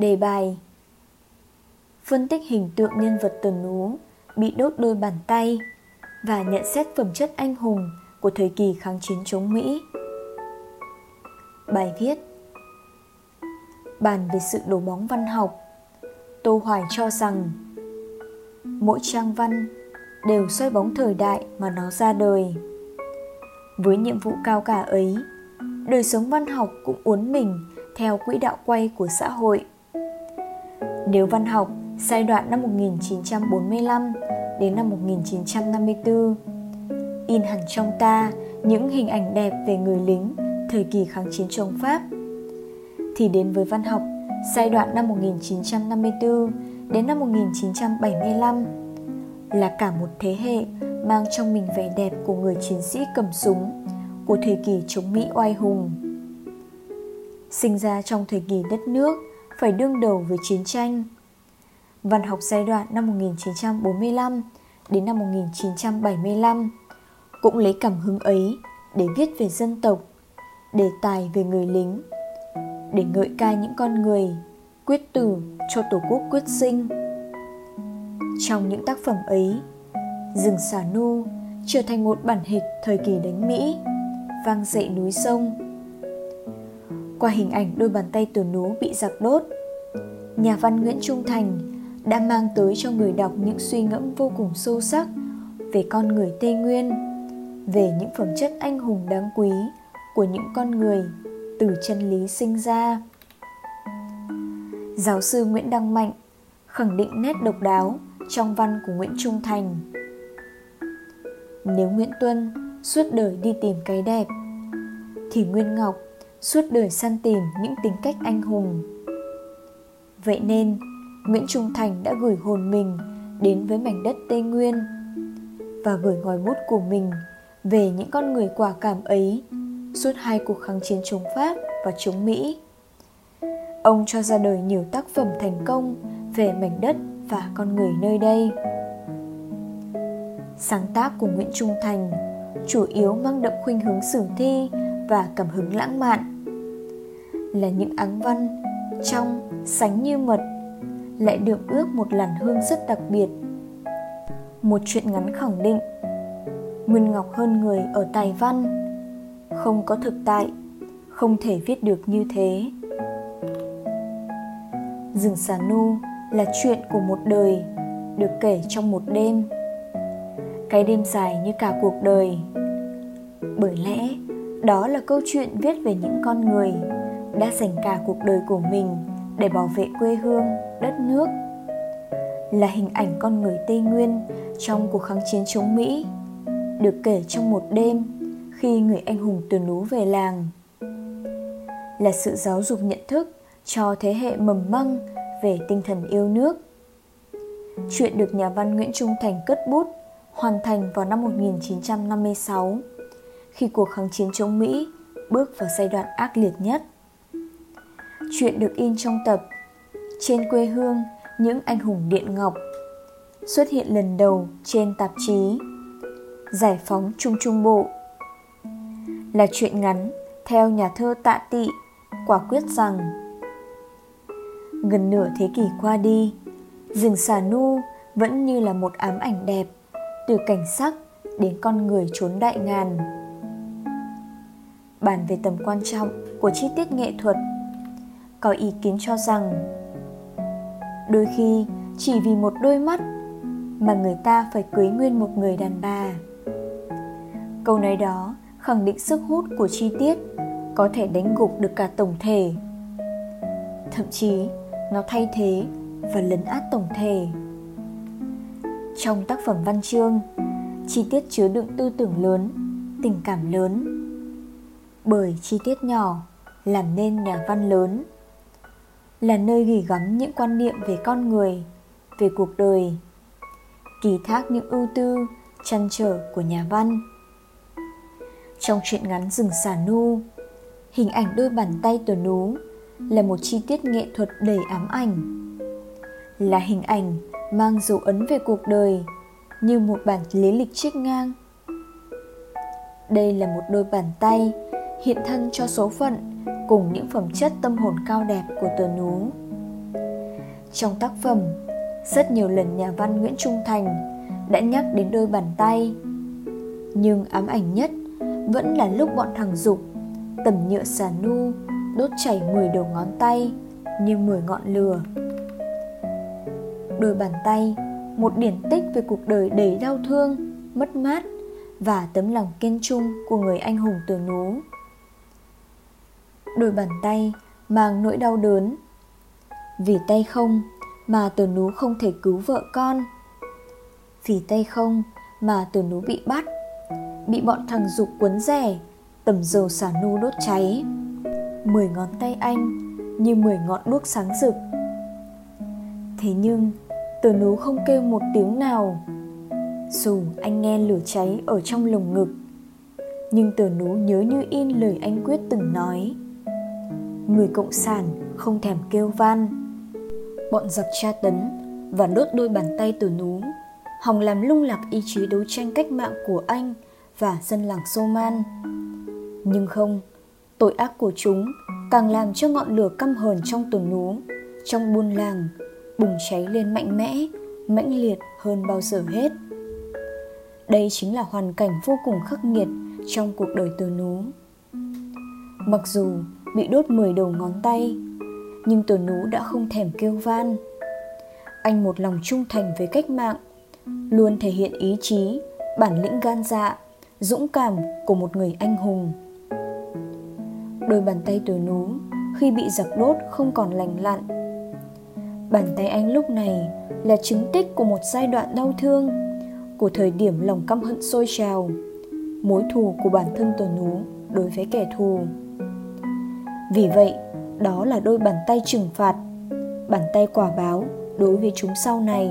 Đề bài. Phân tích hình tượng nhân vật tuần nú bị đốt đôi bàn tay và nhận xét phẩm chất anh hùng của thời kỳ kháng chiến chống Mỹ. Bài viết. Bàn về sự đổ bóng văn học. Tô Hoài cho rằng, Mỗi trang văn đều xoay bóng thời đại mà nó ra đời. Với nhiệm vụ cao cả ấy, Đời sống văn học cũng uốn mình theo quỹ đạo quay của xã hội. Nếu văn học, giai đoạn năm 1945 đến năm 1954 in hẳn trong ta những hình ảnh đẹp về người lính, thời kỳ kháng chiến chống Pháp thì đến với văn học, giai đoạn năm 1954 đến năm 1975 là cả một thế hệ mang trong mình vẻ đẹp của người chiến sĩ cầm súng, của thời kỳ chống Mỹ oai hùng. Sinh ra trong thời kỳ đất nước phải đương đầu với chiến tranh. Văn học giai đoạn năm 1945 đến năm 1975 cũng lấy cảm hứng ấy để viết về dân tộc, đề tài về người lính, để ngợi ca những con người quyết tử cho tổ quốc quyết sinh. Trong những tác phẩm ấy, rừng xà nu trở thành một bản hịch thời kỳ đánh Mỹ, vang dậy núi sông. Qua hình ảnh đôi bàn tay từ nú bị giặc đốt, nhà văn Nguyễn Trung Thành đã mang tới cho người đọc những suy ngẫm vô cùng sâu sắc về con người Tây Nguyên, về những phẩm chất anh hùng đáng quý của những con người từ chân lý sinh ra. Giáo sư Nguyễn Đăng Mạnh khẳng định nét độc đáo trong văn của Nguyễn Trung Thành. Nếu Nguyễn Tuân suốt đời đi tìm cái đẹp, thì Nguyên Ngọc suốt đời săn tìm những tính cách anh hùng. Vậy nên, Nguyễn Trung Thành đã gửi hồn mình đến với mảnh đất Tây Nguyên và gửi ngòi bút của mình về những con người quả cảm ấy suốt hai cuộc kháng chiến chống Pháp và chống Mỹ. Ông cho ra đời nhiều tác phẩm thành công về mảnh đất và con người nơi đây. Sáng tác của Nguyễn Trung Thành chủ yếu mang đậm khuynh hướng sử thi và cảm hứng lãng mạn. Là những áng văn trong, sánh như mật, lại được ước một làn hương rất đặc biệt. Một chuyện ngắn khẳng định Nguyên Ngọc hơn người ở tài văn Không có thực tại Không thể viết được như thế. Rừng xà nu là chuyện của một đời Được kể trong một đêm. Cái đêm dài như cả cuộc đời. Bởi lẽ đó là câu chuyện viết về những con người Đã dành cả cuộc đời của mình để bảo vệ quê hương, đất nước Là hình ảnh con người Tây Nguyên Trong cuộc kháng chiến chống Mỹ Được kể trong một đêm Khi người anh hùng từ núi về làng Là sự giáo dục nhận thức cho thế hệ mầm măng về tinh thần yêu nước. Chuyện được nhà văn Nguyễn Trung Thành cất bút, hoàn thành vào năm 1956, khi cuộc kháng chiến chống Mỹ bước vào giai đoạn ác liệt nhất. Chuyện được in trong tập Trên quê hương những anh hùng Điện Ngọc xuất hiện lần đầu trên tạp chí Giải phóng Trung Trung Bộ là chuyện ngắn theo nhà thơ Tạ Tị quả quyết rằng Gần nửa thế kỷ qua đi, rừng xà nu vẫn như là một ám ảnh đẹp, từ cảnh sắc đến con người trốn đại ngàn. Bàn về tầm quan trọng của chi tiết nghệ thuật, có ý kiến cho rằng, đôi khi chỉ vì một đôi mắt mà người ta phải cưới nguyên một người đàn bà. Câu nói đó khẳng định sức hút của chi tiết có thể đánh gục được cả tổng thể. Thậm chí, nó thay thế và lấn át tổng thể trong tác phẩm văn chương, chi tiết chứa đựng tư tưởng lớn, tình cảm lớn bởi chi tiết nhỏ làm nên nhà văn lớn là nơi gửi gắm những quan niệm về con người, về cuộc đời kỳ thác những ưu tư chăn trở của nhà văn. Trong truyện ngắn rừng xà nu, hình ảnh đôi bàn tay tuần nú là một chi tiết nghệ thuật đầy ám ảnh, là hình ảnh mang dấu ấn về cuộc đời như một bản lý lịch trích ngang. Đây là một đôi bàn tay hiện thân cho số phận cùng những phẩm chất tâm hồn cao đẹp của tờ nú Trong tác phẩm, rất nhiều lần nhà văn Nguyễn Trung Thành đã nhắc đến đôi bàn tay. Nhưng ám ảnh nhất vẫn là lúc bọn thằng Dục tầm nhựa xà nu đốt chảy 10 đầu ngón tay như 10 ngọn lửa. Đôi bàn tay, một điển tích về cuộc đời đầy đau thương, mất mát và tấm lòng kiên trung của người anh hùng từ nú. Đôi bàn tay mang nỗi đau đớn. Vì tay không mà từ nú không thể cứu vợ con. Vì tay không mà từ nú bị bắt, bị bọn thằng dục quấn rẻ, tầm dầu xả nu đốt cháy. Mười ngón tay anh như mười ngọn đuốc sáng rực. Thế nhưng, từ nú không kêu một tiếng nào dù anh nghe lửa cháy ở trong lồng ngực nhưng tờ nú nhớ như in lời anh quyết từng nói người cộng sản không thèm kêu van bọn giặc tra tấn và đốt đôi bàn tay từ nú hòng làm lung lạc ý chí đấu tranh cách mạng của anh và dân làng Soman. Nhưng không, tội ác của chúng càng làm cho ngọn lửa căm hờn trong tuần nú, trong buôn làng, bùng cháy lên mạnh mẽ, mãnh liệt hơn bao giờ hết. Đây chính là hoàn cảnh vô cùng khắc nghiệt trong cuộc đời từ nú. Mặc dù bị đốt 10 đầu ngón tay, nhưng tờ nú đã không thèm kêu van. Anh một lòng trung thành với cách mạng, luôn thể hiện ý chí, bản lĩnh gan dạ, dũng cảm của một người anh hùng. Đôi bàn tay tờ nú khi bị giặc đốt không còn lành lặn. Bàn tay anh lúc này là chứng tích của một giai đoạn đau thương của thời điểm lòng căm hận sôi trào mối thù của bản thân tờ nú đối với kẻ thù vì vậy, đó là đôi bàn tay trừng phạt, bàn tay quả báo đối với chúng sau này.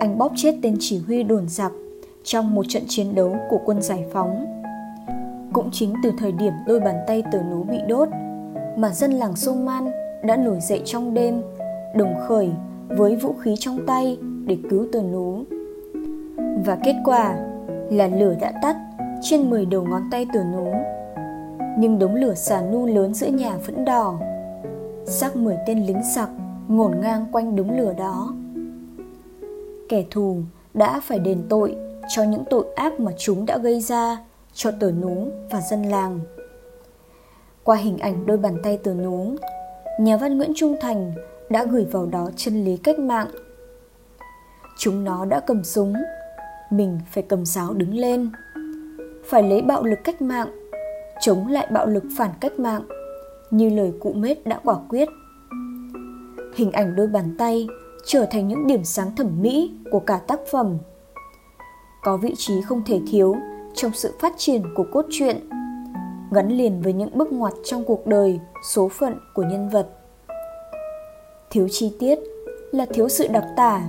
Anh bóp chết tên chỉ huy đồn giặc trong một trận chiến đấu của quân giải phóng. Cũng chính từ thời điểm đôi bàn tay tờ nú bị đốt mà dân làng sông man đã nổi dậy trong đêm, đồng khởi với vũ khí trong tay để cứu tờ nú và kết quả là lửa đã tắt trên 10 đầu ngón tay tờ nú. Nhưng đống lửa xà nu lớn giữa nhà vẫn đỏ. Xác 10 tên lính giặc ngổn ngang quanh đống lửa đó. Kẻ thù đã phải đền tội cho những tội ác mà chúng đã gây ra cho tờ nú và dân làng. Qua hình ảnh đôi bàn tay tờ nú, nhà văn Nguyễn Trung Thành đã gửi vào đó chân lý cách mạng. Chúng nó đã cầm súng mình phải cầm giáo đứng lên phải lấy bạo lực cách mạng chống lại bạo lực phản cách mạng như lời cụ mết đã quả quyết. Hình ảnh đôi bàn tay trở thành những điểm sáng thẩm mỹ của cả tác phẩm. Có vị trí không thể thiếu trong sự phát triển của cốt truyện gắn liền với những bước ngoặt trong cuộc đời số phận của nhân vật. Thiếu chi tiết là thiếu sự đặc tả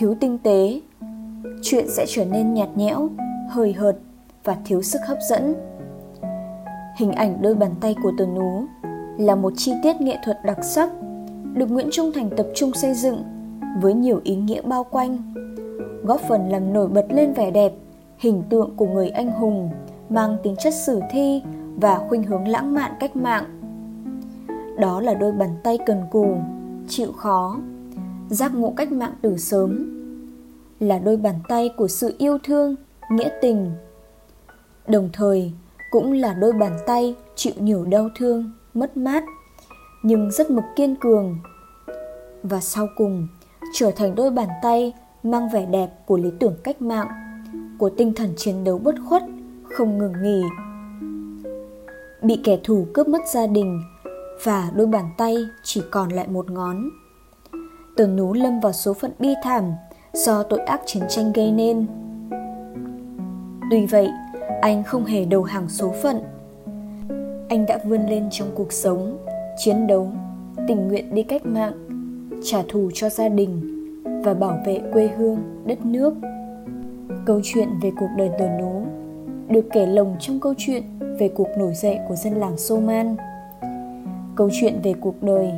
thiếu tinh tế. Chuyện sẽ trở nên nhạt nhẽo, hời hợt và thiếu sức hấp dẫn. Hình ảnh đôi bàn tay của Tờ Nú là một chi tiết nghệ thuật đặc sắc được Nguyễn Trung Thành tập trung xây dựng với nhiều ý nghĩa bao quanh, góp phần làm nổi bật lên vẻ đẹp, hình tượng của người anh hùng mang tính chất sử thi và khuynh hướng lãng mạn cách mạng. Đó là đôi bàn tay cần cù, chịu khó, giác ngộ cách mạng từ sớm là đôi bàn tay của sự yêu thương, nghĩa tình. Đồng thời, cũng là đôi bàn tay chịu nhiều đau thương, mất mát, nhưng rất mực kiên cường. Và sau cùng, trở thành đôi bàn tay mang vẻ đẹp của lý tưởng cách mạng, của tinh thần chiến đấu bất khuất, không ngừng nghỉ. Bị kẻ thù cướp mất gia đình và đôi bàn tay chỉ còn lại một ngón. Tần nú lâm vào số phận bi thảm do tội ác chiến tranh gây nên. Tuy vậy, anh không hề đầu hàng số phận. Anh đã vươn lên trong cuộc sống, chiến đấu, tình nguyện đi cách mạng, trả thù cho gia đình và bảo vệ quê hương, đất nước. Câu chuyện về cuộc đời tờ nú được kể lồng trong câu chuyện về cuộc nổi dậy của dân làng Soman. Câu chuyện về cuộc đời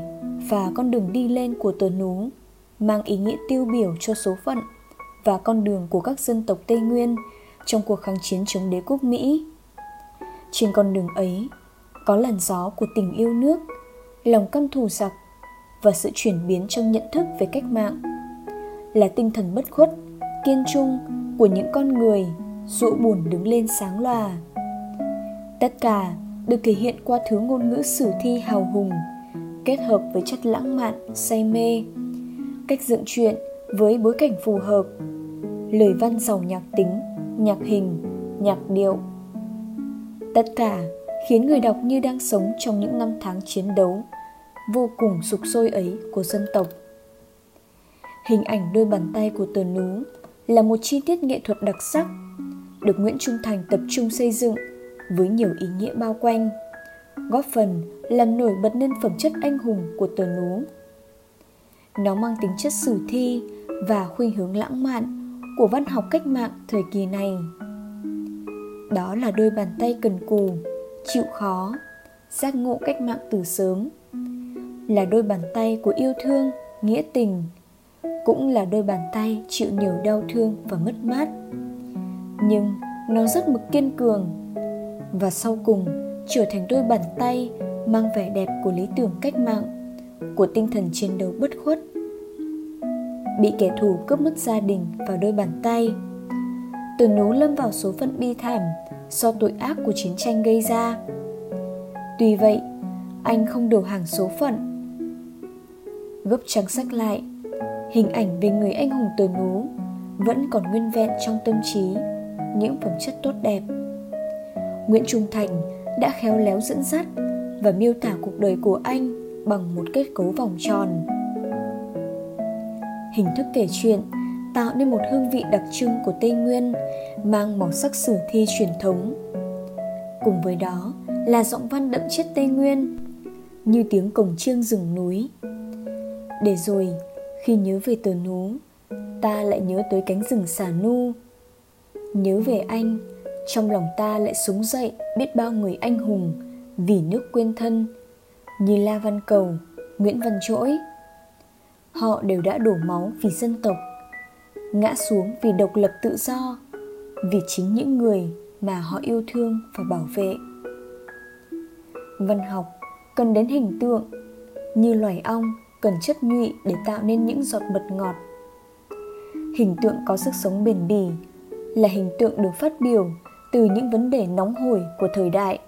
và con đường đi lên của tờ nú mang ý nghĩa tiêu biểu cho số phận và con đường của các dân tộc Tây Nguyên trong cuộc kháng chiến chống đế quốc Mỹ. Trên con đường ấy, có làn gió của tình yêu nước, lòng căm thù giặc và sự chuyển biến trong nhận thức về cách mạng. Là tinh thần bất khuất kiên trung của những con người dụ buồn đứng lên sáng loà. Tất cả được thể hiện qua thứ ngôn ngữ sử thi hào hùng kết hợp với chất lãng mạn say mê. Cách dựng chuyện với bối cảnh phù hợp lời văn giàu nhạc tính nhạc hình, nhạc điệu. Tất cả khiến người đọc như đang sống trong những năm tháng chiến đấu, vô cùng sục sôi ấy của dân tộc. Hình ảnh đôi bàn tay của tờ nú là một chi tiết nghệ thuật đặc sắc, được nguyễn trung thành tập trung xây dựng với nhiều ý nghĩa bao quanh, góp phần làm nổi bật lên phẩm chất anh hùng của tờ nú. Nó mang tính chất sử thi và khuynh hướng lãng mạn của văn học cách mạng thời kỳ này. Đó là đôi bàn tay cần cù, chịu khó, giác ngộ cách mạng từ sớm. Là đôi bàn tay của yêu thương, nghĩa tình, cũng là đôi bàn tay chịu nhiều đau thương và mất mát. Nhưng nó rất mực kiên cường và sau cùng trở thành đôi bàn tay mang vẻ đẹp của lý tưởng cách mạng, của tinh thần chiến đấu bất khuất bị kẻ thù cướp mất gia đình và đôi bàn tay. Từ nú lâm vào số phận bi thảm do tội ác của chiến tranh gây ra. Tuy vậy, anh không đầu hàng số phận. Gấp trắng sách lại, hình ảnh về người anh hùng tờ nú vẫn còn nguyên vẹn trong tâm trí, những phẩm chất tốt đẹp. Nguyễn trung thành đã khéo léo dẫn dắt và miêu tả cuộc đời của anh bằng một kết cấu vòng tròn hình thức kể chuyện, tạo nên một hương vị đặc trưng của tây nguyên, mang màu sắc sử thi truyền thống. Cùng với đó là giọng văn đậm chất tây nguyên, như tiếng cổng chiêng rừng núi. Để rồi, khi nhớ về tờ nú, ta lại nhớ tới cánh rừng xà nu. Nhớ về anh, trong lòng ta lại súng dậy biết bao người anh hùng vì nước quên thân. Như la văn cầu, nguyễn văn trỗi họ đều đã đổ máu vì dân tộc, ngã xuống vì độc lập tự do, vì chính những người mà họ yêu thương và bảo vệ. Văn học cần đến hình tượng, như loài ong cần chất nhụy để tạo nên những giọt mật ngọt. Hình tượng có sức sống bền bỉ là hình tượng được phát biểu từ những vấn đề nóng hổi của thời đại.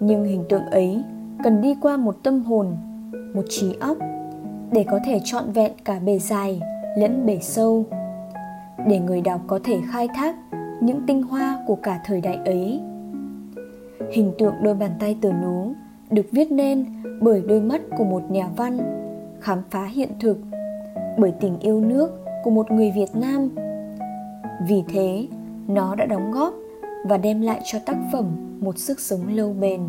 Nhưng hình tượng ấy cần đi qua một tâm hồn, một trí óc để có thể trọn vẹn cả bề dài lẫn bề sâu. Để người đọc có thể khai thác những tinh hoa của cả thời đại ấy. Hình tượng đôi bàn tay tờ nú được viết nên bởi đôi mắt của một nhà văn khám phá hiện thực, bởi tình yêu nước của một người việt nam. Vì thế, nó đã đóng góp và đem lại cho tác phẩm một sức sống lâu bền.